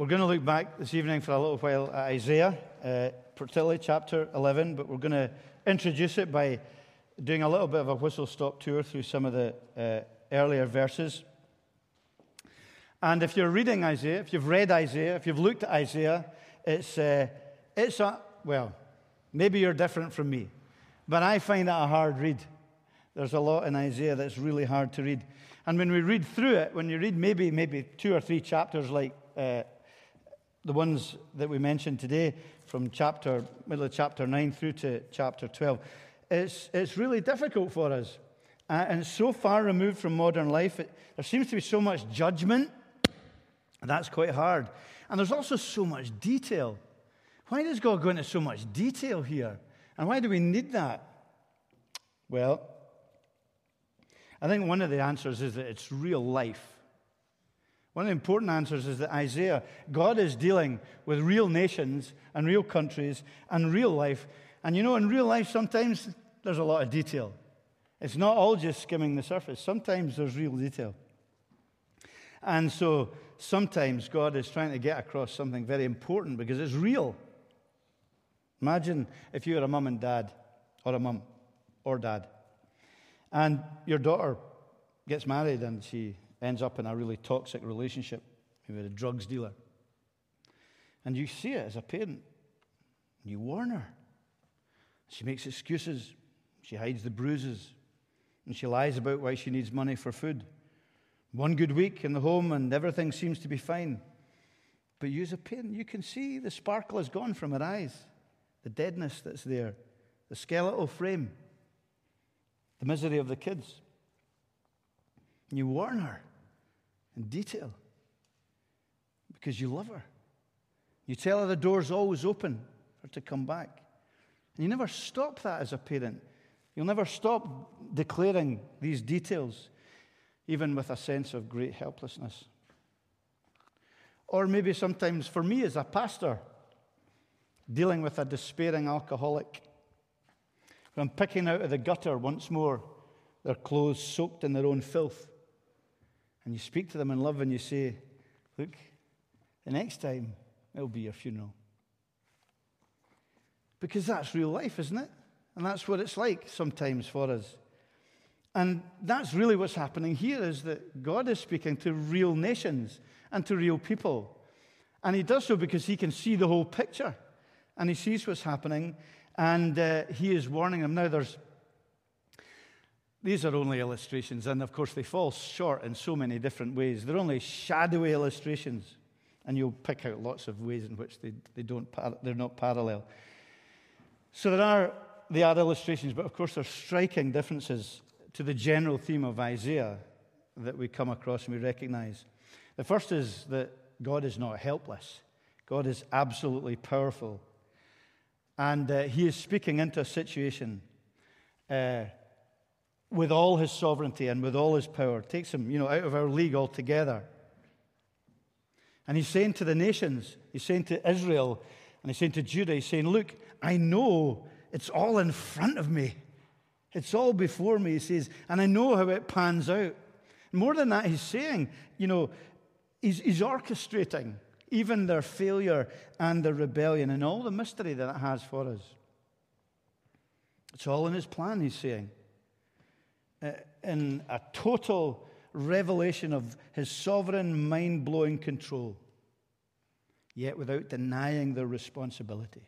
We're going to look back this evening for a little while at Isaiah, uh, particularly chapter 11, but we're going to introduce it by doing a little bit of a whistle stop tour through some of the uh, earlier verses. And if you're reading Isaiah, if you've read Isaiah, if you've looked at Isaiah, it's, uh, it's a, well, maybe you're different from me, but I find it a hard read. There's a lot in Isaiah that's really hard to read. And when we read through it, when you read maybe, maybe two or three chapters like uh, the ones that we mentioned today, from chapter, middle of chapter 9 through to chapter 12, it's, it's really difficult for us. Uh, and so far removed from modern life, it, there seems to be so much judgment. That's quite hard. And there's also so much detail. Why does God go into so much detail here? And why do we need that? Well, I think one of the answers is that it's real life. One of the important answers is that Isaiah, God is dealing with real nations and real countries and real life. And you know, in real life, sometimes there's a lot of detail. It's not all just skimming the surface, sometimes there's real detail. And so sometimes God is trying to get across something very important because it's real. Imagine if you were a mum and dad, or a mum or dad, and your daughter gets married and she ends up in a really toxic relationship with a drugs dealer. And you see it as a parent. You warn her. She makes excuses. She hides the bruises. And she lies about why she needs money for food. One good week in the home and everything seems to be fine. But you as a parent, you can see the sparkle is gone from her eyes, the deadness that's there, the skeletal frame, the misery of the kids. And you warn her in detail because you love her. You tell her the door's always open for her to come back. And you never stop that as a parent. You'll never stop declaring these details, even with a sense of great helplessness. Or maybe sometimes for me as a pastor, dealing with a despairing alcoholic, when I'm picking out of the gutter once more, their clothes soaked in their own filth. And you speak to them in love and you say, Look, the next time it'll be your funeral. Because that's real life, isn't it? And that's what it's like sometimes for us. And that's really what's happening here is that God is speaking to real nations and to real people. And he does so because he can see the whole picture. And he sees what's happening and uh, he is warning them. Now, there's these are only illustrations, and of course, they fall short in so many different ways. They're only shadowy illustrations, and you'll pick out lots of ways in which they, they don't, they're not parallel. So there are, they are illustrations, but of course, there are striking differences to the general theme of Isaiah that we come across and we recognize. The first is that God is not helpless, God is absolutely powerful. And uh, He is speaking into a situation. Uh, with all his sovereignty and with all his power, takes him, you know, out of our league altogether. And he's saying to the nations, he's saying to Israel, and he's saying to Judah, he's saying, Look, I know it's all in front of me. It's all before me, he says, and I know how it pans out. More than that, he's saying, you know, he's, he's orchestrating even their failure and their rebellion and all the mystery that it has for us. It's all in his plan, he's saying. Uh, in a total revelation of his sovereign, mind blowing control, yet without denying their responsibility.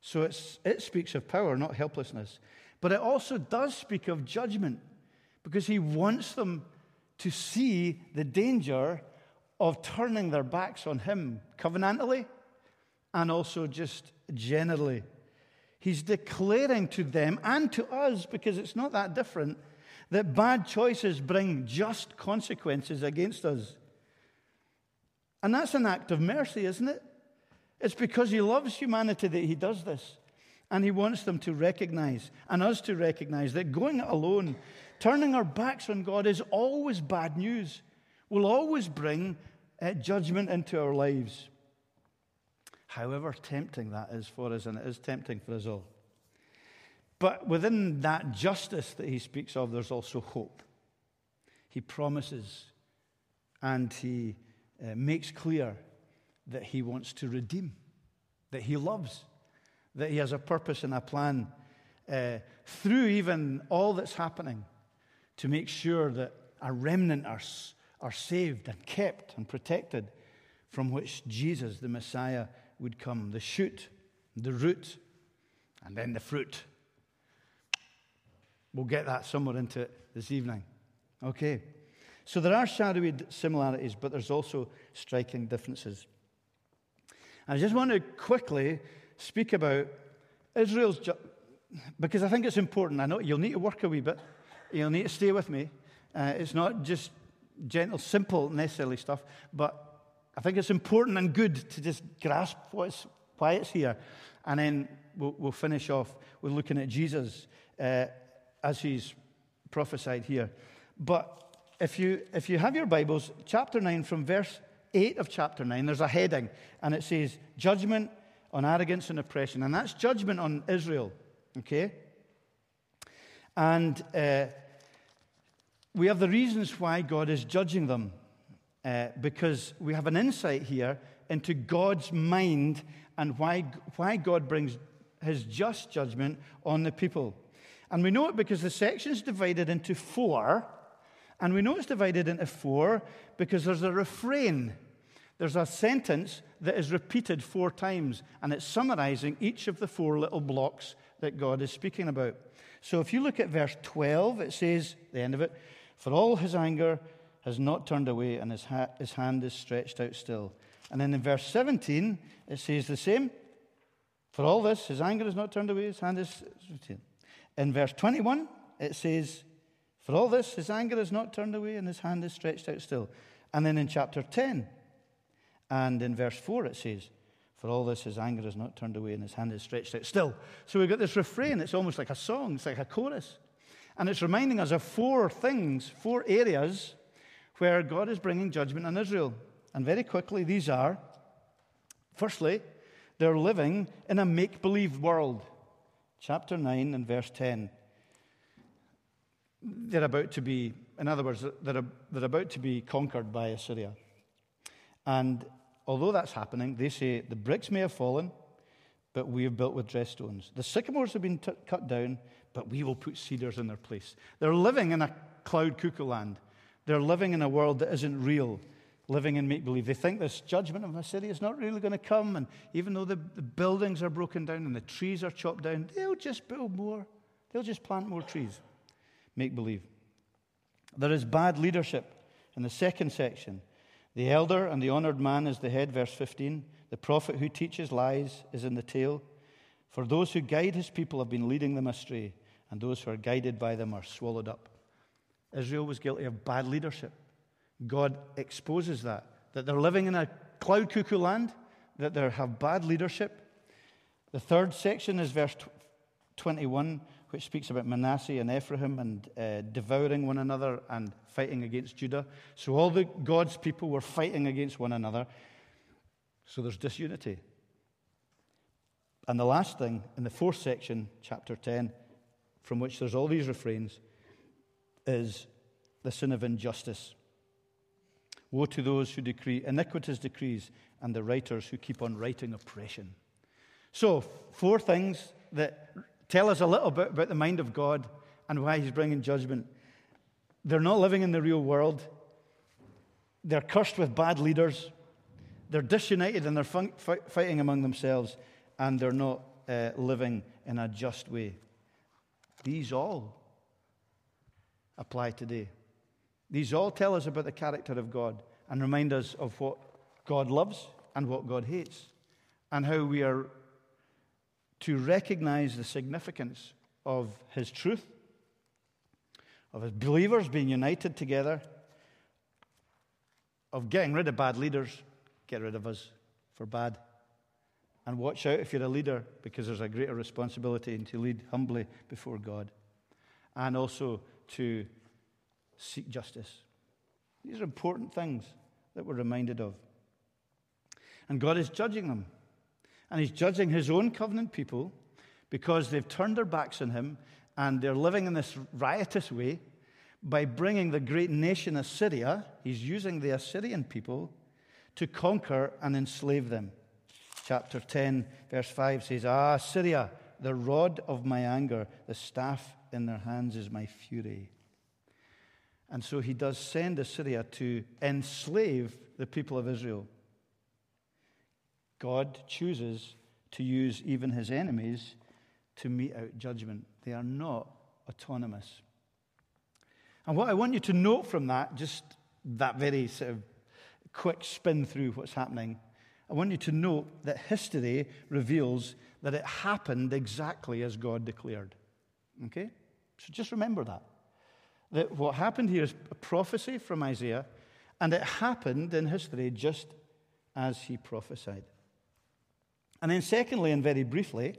So it speaks of power, not helplessness. But it also does speak of judgment because he wants them to see the danger of turning their backs on him covenantally and also just generally. He's declaring to them and to us, because it's not that different, that bad choices bring just consequences against us. And that's an act of mercy, isn't it? It's because he loves humanity that he does this. And he wants them to recognize, and us to recognize, that going it alone, turning our backs on God, is always bad news, will always bring uh, judgment into our lives however tempting that is for us, and it is tempting for us all. But within that justice that he speaks of, there's also hope. He promises and he uh, makes clear that he wants to redeem, that he loves, that he has a purpose and a plan uh, through even all that's happening to make sure that a remnant are, are saved and kept and protected from which Jesus, the Messiah, would come. The shoot, the root, and then the fruit. We'll get that somewhere into it this evening. Okay. So there are shadowy similarities, but there's also striking differences. I just want to quickly speak about Israel's, ju- because I think it's important. I know you'll need to work a wee bit, you'll need to stay with me. Uh, it's not just gentle, simple, necessarily stuff, but I think it's important and good to just grasp what's, why it's here. And then we'll, we'll finish off with looking at Jesus uh, as he's prophesied here. But if you, if you have your Bibles, chapter 9, from verse 8 of chapter 9, there's a heading, and it says, Judgment on arrogance and oppression. And that's judgment on Israel, okay? And uh, we have the reasons why God is judging them, uh, because we have an insight here into God's mind and why, why God brings his just judgment on the people. And we know it because the section is divided into four and we know it's divided into four because there's a refrain. There's a sentence that is repeated four times, and it's summarizing each of the four little blocks that God is speaking about. So if you look at verse 12, it says, the end of it, For all his anger has not turned away, and his, ha- his hand is stretched out still. And then in verse 17, it says the same. For all this, his anger has not turned away, his hand is. In verse 21, it says, for all this, his anger is not turned away and his hand is stretched out still. And then in chapter 10 and in verse 4, it says, For all this, his anger is not turned away and his hand is stretched out still. So we've got this refrain. It's almost like a song, it's like a chorus. And it's reminding us of four things, four areas where God is bringing judgment on Israel. And very quickly, these are firstly, they're living in a make believe world. Chapter 9 and verse 10 they're about to be, in other words, they're, they're about to be conquered by Assyria. And although that's happening, they say the bricks may have fallen, but we have built with dressed stones. The sycamores have been t- cut down, but we will put cedars in their place. They're living in a cloud cuckoo land. They're living in a world that isn't real, living in make believe. They think this judgment of Assyria is not really going to come, and even though the, the buildings are broken down and the trees are chopped down, they'll just build more. They'll just plant more trees make believe. There is bad leadership in the second section. The elder and the honored man is the head, verse 15. The prophet who teaches lies is in the tail. For those who guide his people have been leading them astray, and those who are guided by them are swallowed up. Israel was guilty of bad leadership. God exposes that, that they're living in a cloud cuckoo land, that they have bad leadership. The third section is verse 21 which speaks about Manasseh and Ephraim and uh, devouring one another and fighting against Judah. So all the God's people were fighting against one another. So there's disunity. And the last thing, in the fourth section, chapter 10, from which there's all these refrains, is the sin of injustice. Woe to those who decree iniquitous decrees and the writers who keep on writing oppression. So, four things that tell us a little bit about the mind of God and why He's bringing judgment. They're not living in the real world. They're cursed with bad leaders. They're disunited and they're fighting among themselves, and they're not uh, living in a just way. These all apply today. These all tell us about the character of God and remind us of what God loves and what God hates, and how we are to recognize the significance of his truth, of his believers being united together, of getting rid of bad leaders, get rid of us for bad. And watch out if you're a leader, because there's a greater responsibility to lead humbly before God. And also to seek justice. These are important things that we're reminded of. And God is judging them. And he's judging his own covenant people because they've turned their backs on him and they're living in this riotous way by bringing the great nation Assyria, he's using the Assyrian people to conquer and enslave them. Chapter 10, verse 5 says, Ah, Syria, the rod of my anger, the staff in their hands is my fury. And so he does send Assyria to enslave the people of Israel. God chooses to use even his enemies to mete out judgment. They are not autonomous. And what I want you to note from that, just that very sort of quick spin through what's happening, I want you to note that history reveals that it happened exactly as God declared. Okay? So just remember that. That what happened here is a prophecy from Isaiah, and it happened in history just as he prophesied. And then, secondly, and very briefly,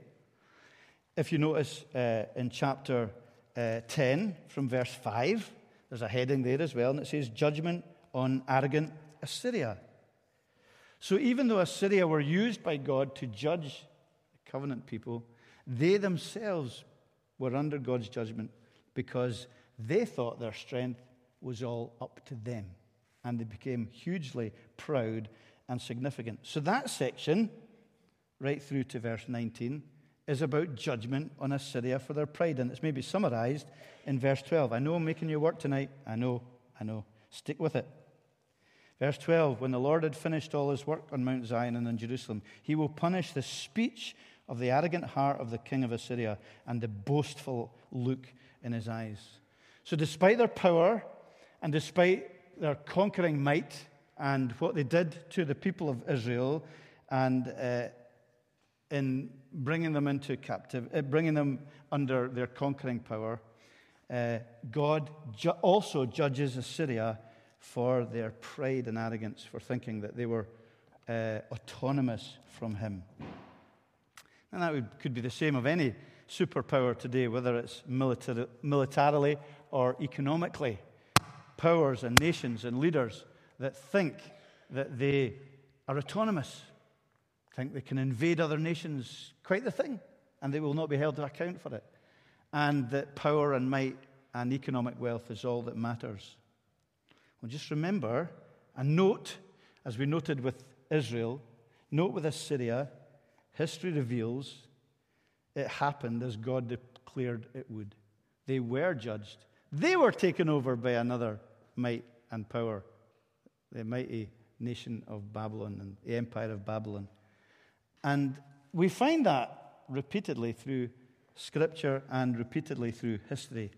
if you notice uh, in chapter uh, 10 from verse 5, there's a heading there as well, and it says, Judgment on arrogant Assyria. So even though Assyria were used by God to judge the covenant people, they themselves were under God's judgment because they thought their strength was all up to them. And they became hugely proud and significant. So that section, right through to verse 19, is about judgment on Assyria for their pride. And it's maybe summarized in verse 12. I know I'm making you work tonight. I know, I know. Stick with it. Verse 12 When the Lord had finished all his work on Mount Zion and in Jerusalem, he will punish the speech of the arrogant heart of the king of Assyria and the boastful look in his eyes. So, despite their power and despite their conquering might and what they did to the people of Israel and uh, in bringing them into captivity, uh, bringing them under their conquering power, uh, God ju- also judges Assyria for their pride and arrogance, for thinking that they were uh, autonomous from Him. And that would, could be the same of any superpower today, whether it's militar- militarily or economically. Powers and nations and leaders that think that they are autonomous, think they can invade other nations, quite the thing, and they will not be held to account for it. And that power and might and economic wealth is all that matters. Well, just remember and note, as we noted with Israel, note with Assyria, history reveals it happened as God declared it would. They were judged. They were taken over by another might and power, the mighty nation of Babylon and the empire of Babylon. And we find that repeatedly through Scripture and repeatedly through history.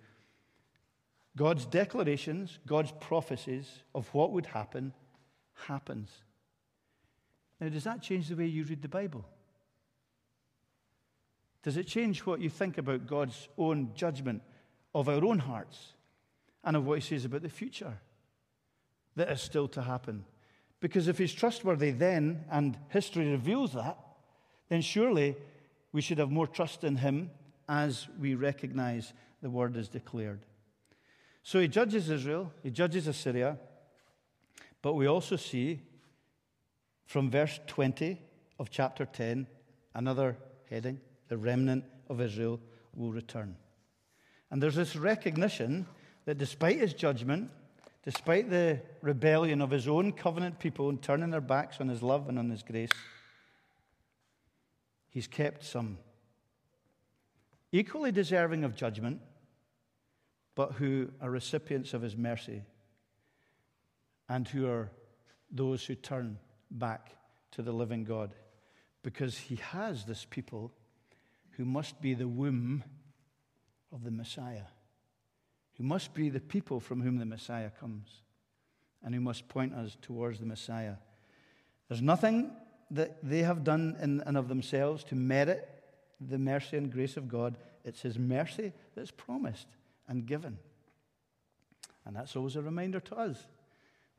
God's declarations, God's prophecies of what would happen, happens. Now, does that change the way you read the Bible? Does it change what you think about God's own judgment of our own hearts and of what He says about the future that is still to happen? Because if He's trustworthy then, and history reveals that, then surely we should have more trust in Him as we recognize the word is declared. So he judges Israel, he judges Assyria, but we also see from verse 20 of chapter 10 another heading the remnant of Israel will return. And there's this recognition that despite his judgment, despite the rebellion of his own covenant people and turning their backs on his love and on his grace, he's kept some equally deserving of judgment but who are recipients of his mercy and who are those who turn back to the living God. Because he has this people who must be the womb of the Messiah, who must be the people from whom the Messiah comes, and who must point us towards the Messiah. There's nothing that they have done in and of themselves to merit the mercy and grace of God. It's his mercy that's promised and given. And that's always a reminder to us.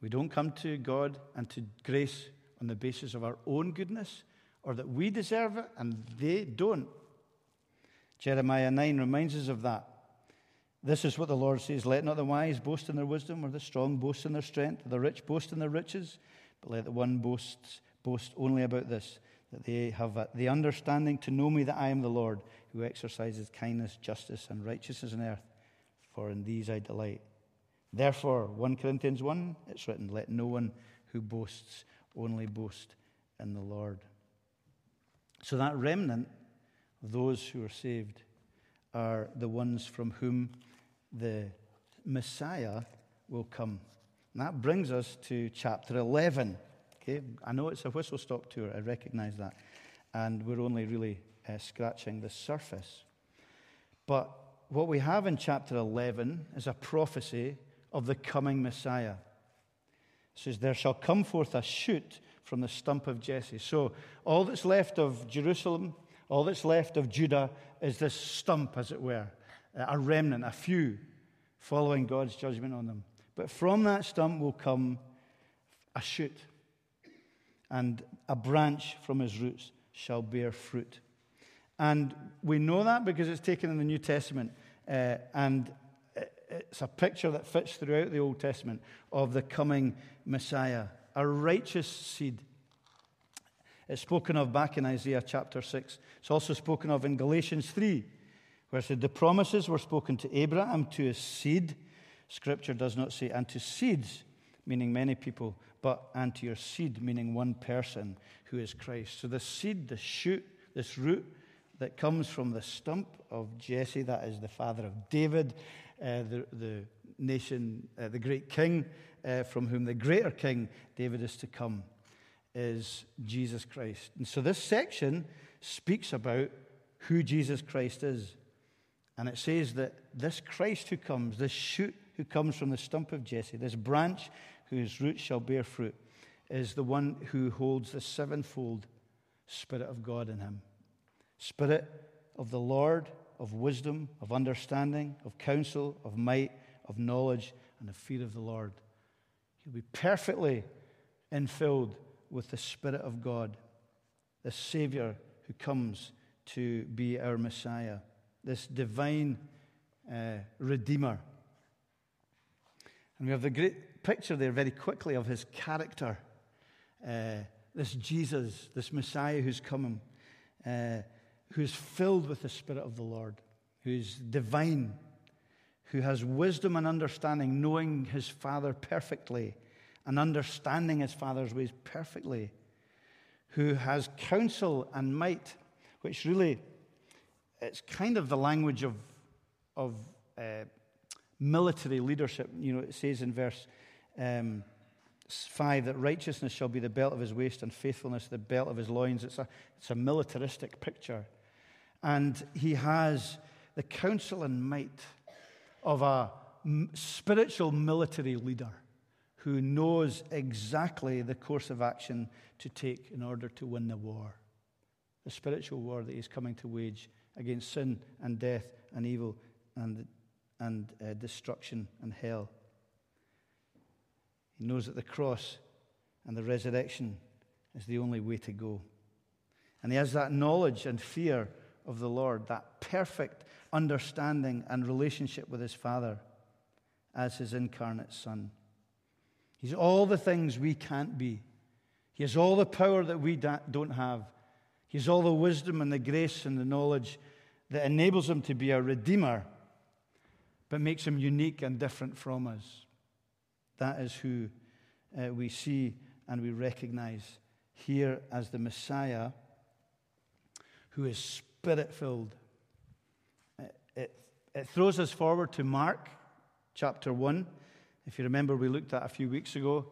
We don't come to God and to grace on the basis of our own goodness or that we deserve it and they don't. Jeremiah 9 reminds us of that. This is what the Lord says Let not the wise boast in their wisdom, or the strong boast in their strength, or the rich boast in their riches, but let the one boast, boast only about this, that they have the understanding to know me that I am the Lord, who exercises kindness, justice, and righteousness on earth for in these I delight. Therefore, 1 Corinthians 1, it's written, Let no one who boasts only boast in the Lord. So that remnant those who are saved are the ones from whom the Messiah will come. And that brings us to chapter 11. Okay, I know it's a whistle stop tour, I recognize that. And we're only really uh, scratching the surface. But what we have in chapter 11 is a prophecy of the coming Messiah. It says, There shall come forth a shoot from the stump of Jesse. So all that's left of Jerusalem, all that's left of Judah is this stump, as it were, a remnant, a few, following God's judgment on them. But from that stump will come a shoot, and a branch from his roots shall bear fruit. And we know that because it's taken in the New Testament. Uh, and it's a picture that fits throughout the Old Testament of the coming Messiah, a righteous seed. It's spoken of back in Isaiah chapter 6. It's also spoken of in Galatians 3, where it said, The promises were spoken to Abraham, to his seed. Scripture does not say, and to seeds, meaning many people, but and to your seed, meaning one person who is Christ. So the seed, the shoot, this root that comes from the stump of Jesse, that is the father of David, uh, the, the nation, uh, the great king, uh, from whom the greater king David is to come, is Jesus Christ. And so this section speaks about who Jesus Christ is. And it says that this Christ who comes, this shoot who comes from the stump of Jesse, this branch whose roots shall bear fruit, is the one who holds the sevenfold Spirit of God in him. Spirit of the Lord, of wisdom, of understanding, of counsel, of might, of knowledge, and the fear of the Lord. He'll be perfectly infilled with the Spirit of God, the Savior who comes to be our Messiah, this divine uh, Redeemer. And we have the great picture there very quickly of his character. Uh, this Jesus, this Messiah who's coming. Uh, who's filled with the Spirit of the Lord, who's divine, who has wisdom and understanding, knowing his Father perfectly and understanding his Father's ways perfectly, who has counsel and might, which really, it's kind of the language of, of uh, military leadership. You know, it says in verse. Um, 5 that righteousness shall be the belt of his waist and faithfulness the belt of his loins. It's a, it's a militaristic picture. And he has the counsel and might of a spiritual military leader who knows exactly the course of action to take in order to win the war. The spiritual war that he's coming to wage against sin and death and evil and, and uh, destruction and hell. He knows that the cross and the resurrection is the only way to go. And he has that knowledge and fear of the Lord, that perfect understanding and relationship with his Father as his incarnate Son. He's all the things we can't be. He has all the power that we don't have. He has all the wisdom and the grace and the knowledge that enables him to be a redeemer, but makes him unique and different from us. That is who uh, we see and we recognize here as the Messiah who is spirit filled. It, it, it throws us forward to Mark chapter 1. If you remember, we looked at a few weeks ago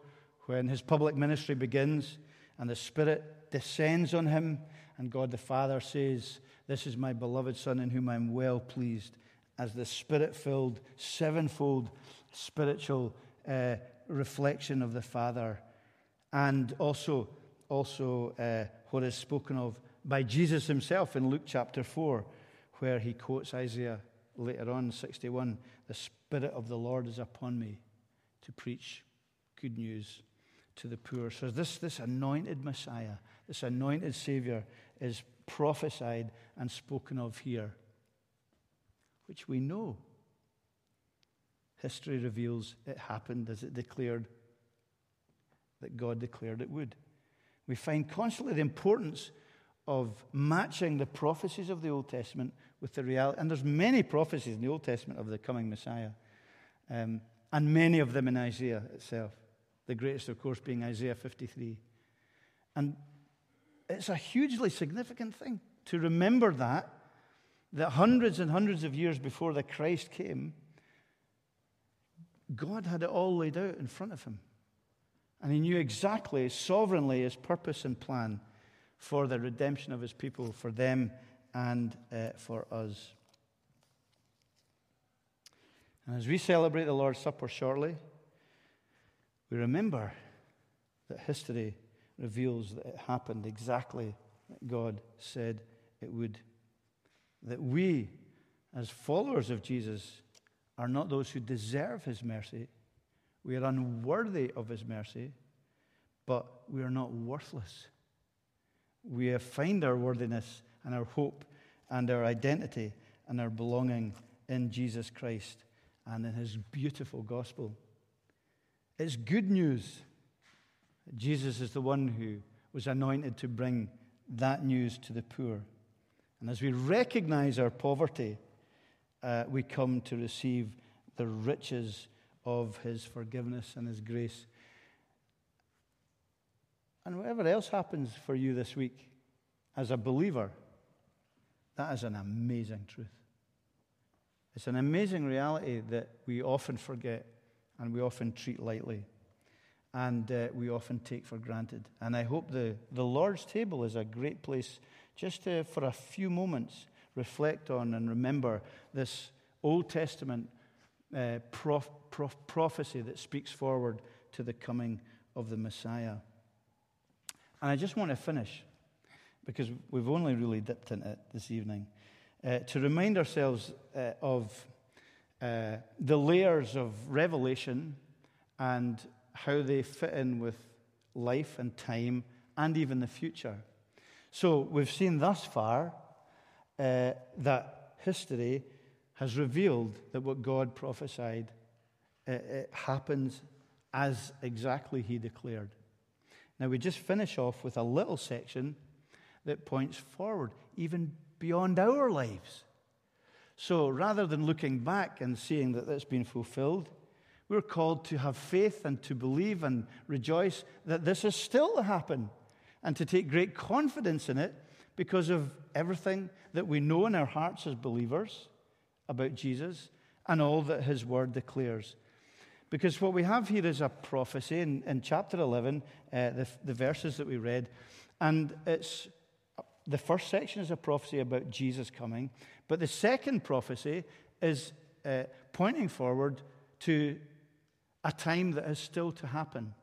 when his public ministry begins and the Spirit descends on him, and God the Father says, This is my beloved Son in whom I'm well pleased. As the Spirit filled, sevenfold spiritual uh, reflection of the Father, and also, also uh, what is spoken of by Jesus himself in Luke chapter 4, where he quotes Isaiah later on, 61 The Spirit of the Lord is upon me to preach good news to the poor. So, this, this anointed Messiah, this anointed Savior, is prophesied and spoken of here, which we know. History reveals it happened as it declared that God declared it would. We find constantly the importance of matching the prophecies of the Old Testament with the reality. And there's many prophecies in the Old Testament of the coming Messiah, um, and many of them in Isaiah itself. The greatest, of course, being Isaiah 53. And it's a hugely significant thing to remember that, that hundreds and hundreds of years before the Christ came, God had it all laid out in front of him. And he knew exactly, sovereignly, his purpose and plan for the redemption of his people, for them and uh, for us. And as we celebrate the Lord's Supper shortly, we remember that history reveals that it happened exactly that God said it would. That we, as followers of Jesus, are not those who deserve his mercy. We are unworthy of his mercy, but we are not worthless. We find our worthiness and our hope and our identity and our belonging in Jesus Christ and in his beautiful gospel. It's good news. Jesus is the one who was anointed to bring that news to the poor. And as we recognize our poverty, uh, we come to receive the riches of his forgiveness and his grace. And whatever else happens for you this week, as a believer, that is an amazing truth. It's an amazing reality that we often forget and we often treat lightly and uh, we often take for granted. And I hope the, the Lord's table is a great place just to, for a few moments, reflect on and remember this Old Testament uh, prof, prof, prophecy that speaks forward to the coming of the Messiah. And I just want to finish, because we've only really dipped into it this evening, uh, to remind ourselves uh, of uh, the layers of revelation and how they fit in with life and time and even the future. So we've seen thus far uh, that history has revealed that what God prophesied uh, happens as exactly He declared. Now we just finish off with a little section that points forward, even beyond our lives. So rather than looking back and seeing that that's been fulfilled, we're called to have faith and to believe and rejoice that this is still to happen and to take great confidence in it because of everything that we know in our hearts as believers about Jesus and all that his word declares. Because what we have here is a prophecy in, in chapter 11, uh, the, the verses that we read, and it's the first section is a prophecy about Jesus coming, but the second prophecy is uh, pointing forward to a time that is still to happen.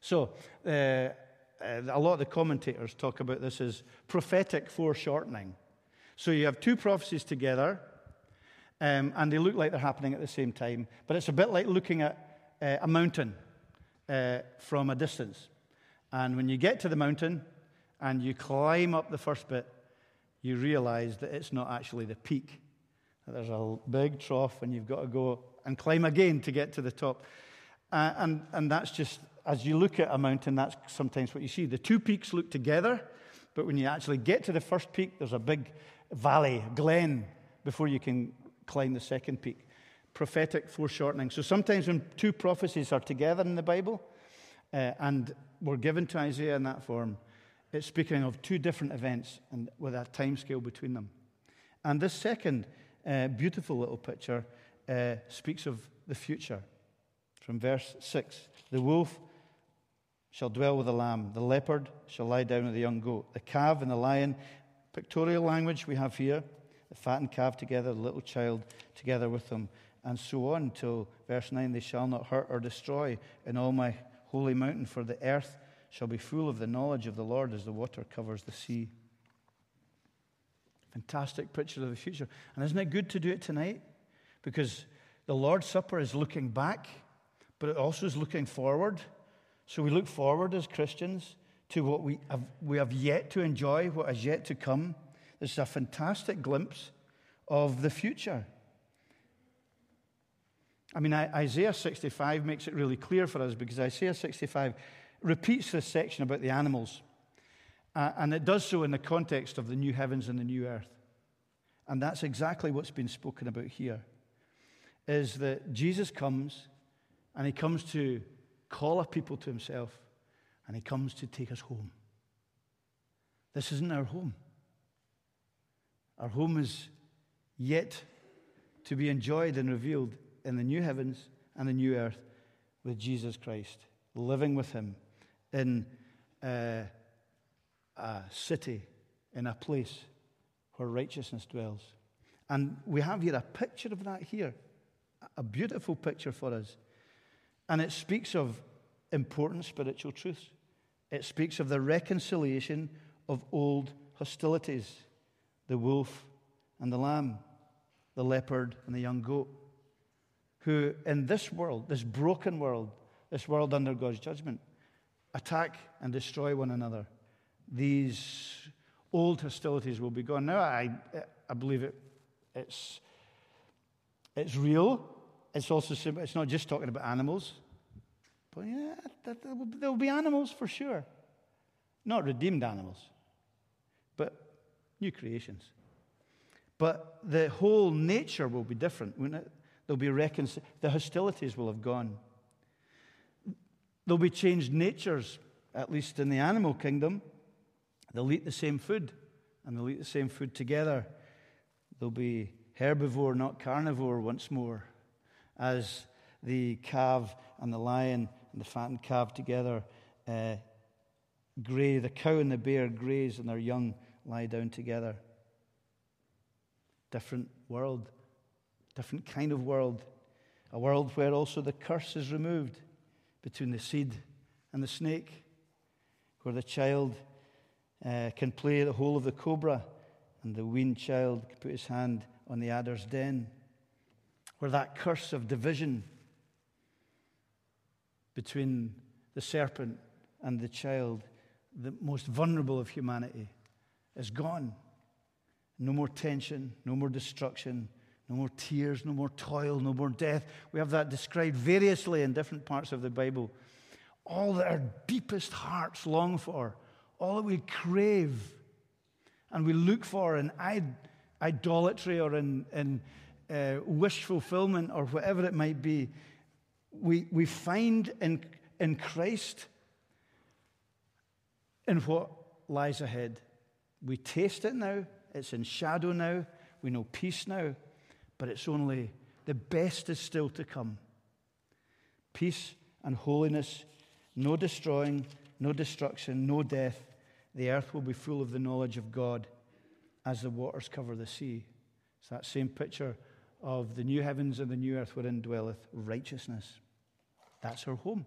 So, uh, uh, a lot of the commentators talk about this as prophetic foreshortening. So, you have two prophecies together, um, and they look like they're happening at the same time, but it's a bit like looking at uh, a mountain uh, from a distance. And when you get to the mountain and you climb up the first bit, you realize that it's not actually the peak. There's a big trough, and you've got to go and climb again to get to the top. Uh, and, and that's just, as you look at a mountain, that's sometimes what you see. The two peaks look together, but when you actually get to the first peak, there's a big valley, glen, before you can climb the second peak. Prophetic foreshortening. So sometimes when two prophecies are together in the Bible, uh, and were given to Isaiah in that form, it's speaking of two different events and with a time scale between them. And this second uh, beautiful little picture uh, speaks of the future. From verse 6 The wolf shall dwell with the lamb, the leopard shall lie down with the young goat, the calf and the lion. Pictorial language we have here the fattened calf together, the little child together with them, and so on till verse 9 They shall not hurt or destroy in all my holy mountain, for the earth shall be full of the knowledge of the Lord as the water covers the sea. Fantastic picture of the future. And isn't it good to do it tonight? because the Lord's Supper is looking back, but it also is looking forward. So we look forward as Christians to what we have, we have yet to enjoy, what is yet to come. This is a fantastic glimpse of the future. I mean, Isaiah 65 makes it really clear for us because Isaiah 65 repeats this section about the animals. Uh, and it does so in the context of the new heavens and the new earth. And that's exactly what's been spoken about here is that Jesus comes and he comes to call a people to himself and he comes to take us home. This isn't our home. Our home is yet to be enjoyed and revealed in the new heavens and the new earth with Jesus Christ, living with him in a, a city, in a place where righteousness dwells. And we have here a picture of that here, a beautiful picture for us. And it speaks of important spiritual truths. It speaks of the reconciliation of old hostilities the wolf and the lamb, the leopard and the young goat, who in this world, this broken world, this world under God's judgment, attack and destroy one another. These old hostilities will be gone. Now, I, I believe it, it's, it's real. It's also it's not just talking about animals. But yeah, there will be animals for sure. Not redeemed animals, but new creations. But the whole nature will be different, won't it? There'll be reconcil- the hostilities will have gone. There'll be changed natures, at least in the animal kingdom. They'll eat the same food, and they'll eat the same food together. They'll be herbivore, not carnivore, once more, as the calf and the lion and the fattened calf together uh, graze. The cow and the bear graze, and their young lie down together. Different world, different kind of world. A world where also the curse is removed between the seed and the snake, where the child uh, can play the hole of the cobra and the weaned child can put his hand on the adder's den, where that curse of division between the serpent and the child, the most vulnerable of humanity, is gone. No more tension, no more destruction, no more tears, no more toil, no more death. We have that described variously in different parts of the Bible. All that our deepest hearts long for, all that we crave and we look for in idolatry or in, in uh, wish fulfillment or whatever it might be, we, we find in, in Christ in what lies ahead. We taste it now, it's in shadow now, we know peace now, but it's only the best is still to come. Peace and holiness, no destroying, no destruction, no death. The earth will be full of the knowledge of God as the waters cover the sea. It's that same picture of the new heavens and the new earth wherein dwelleth righteousness. That's our home.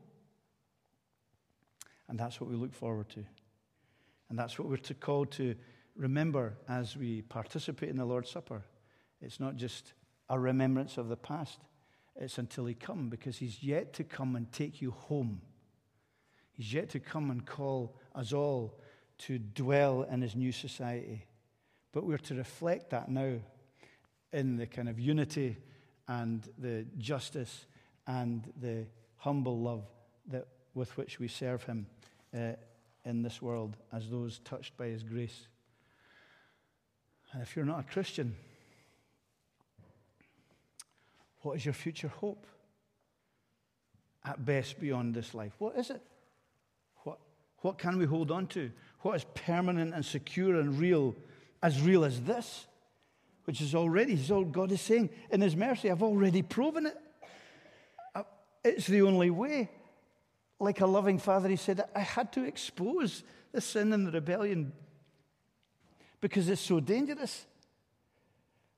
And that's what we look forward to. And that's what we're called to remember as we participate in the Lord's Supper. It's not just a remembrance of the past, it's until He come, because He's yet to come and take you home. He's yet to come and call us all to dwell in His new society. But we're to reflect that now in the kind of unity and the justice and the humble love that, with which we serve Him uh, in this world as those touched by His grace. And if you're not a Christian, what is your future hope? At best, beyond this life. What is it? What, what can we hold on to? What is permanent and secure and real, as real as this? Which is already, God is saying, in His mercy, I've already proven it. Uh, it's the only way. Like a loving father, He said, I had to expose the sin and the rebellion because it's so dangerous.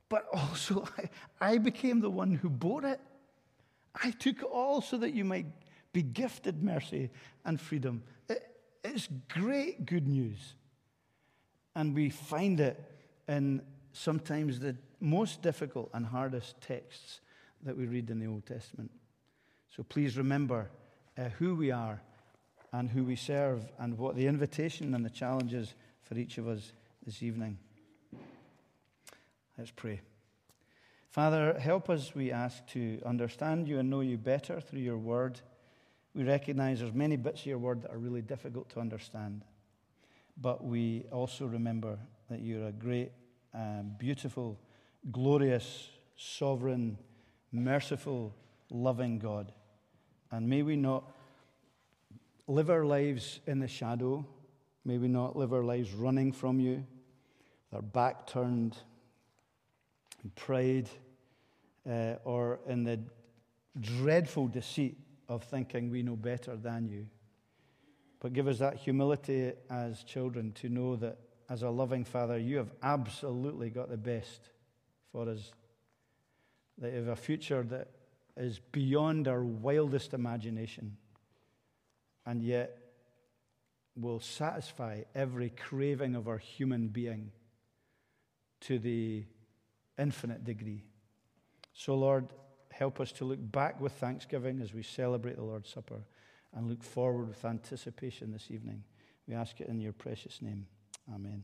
But also, I, I became the one who bore it. I took it all so that you might be gifted mercy and freedom. It, it's great good news. And we find it in sometimes the most difficult and hardest texts that we read in the Old Testament. So please remember uh, who we are and who we serve and what the invitation and the challenges for each of us this evening. Let's pray. Father, help us, we ask, to understand you and know you better through your word. We recognize there's many bits of your word that are really difficult to understand. But we also remember that you're a great, um, beautiful, glorious, sovereign, merciful, loving God. And may we not live our lives in the shadow. May we not live our lives running from you, with our back turned pride uh, or in the dreadful deceit of thinking we know better than you. But give us that humility as children to know that as a loving Father, you have absolutely got the best for us. That you have a future that is beyond our wildest imagination and yet will satisfy every craving of our human being to the infinite degree. So, Lord, help us to look back with thanksgiving as we celebrate the Lord's Supper and look forward with anticipation this evening. We ask it in your precious name. Amen.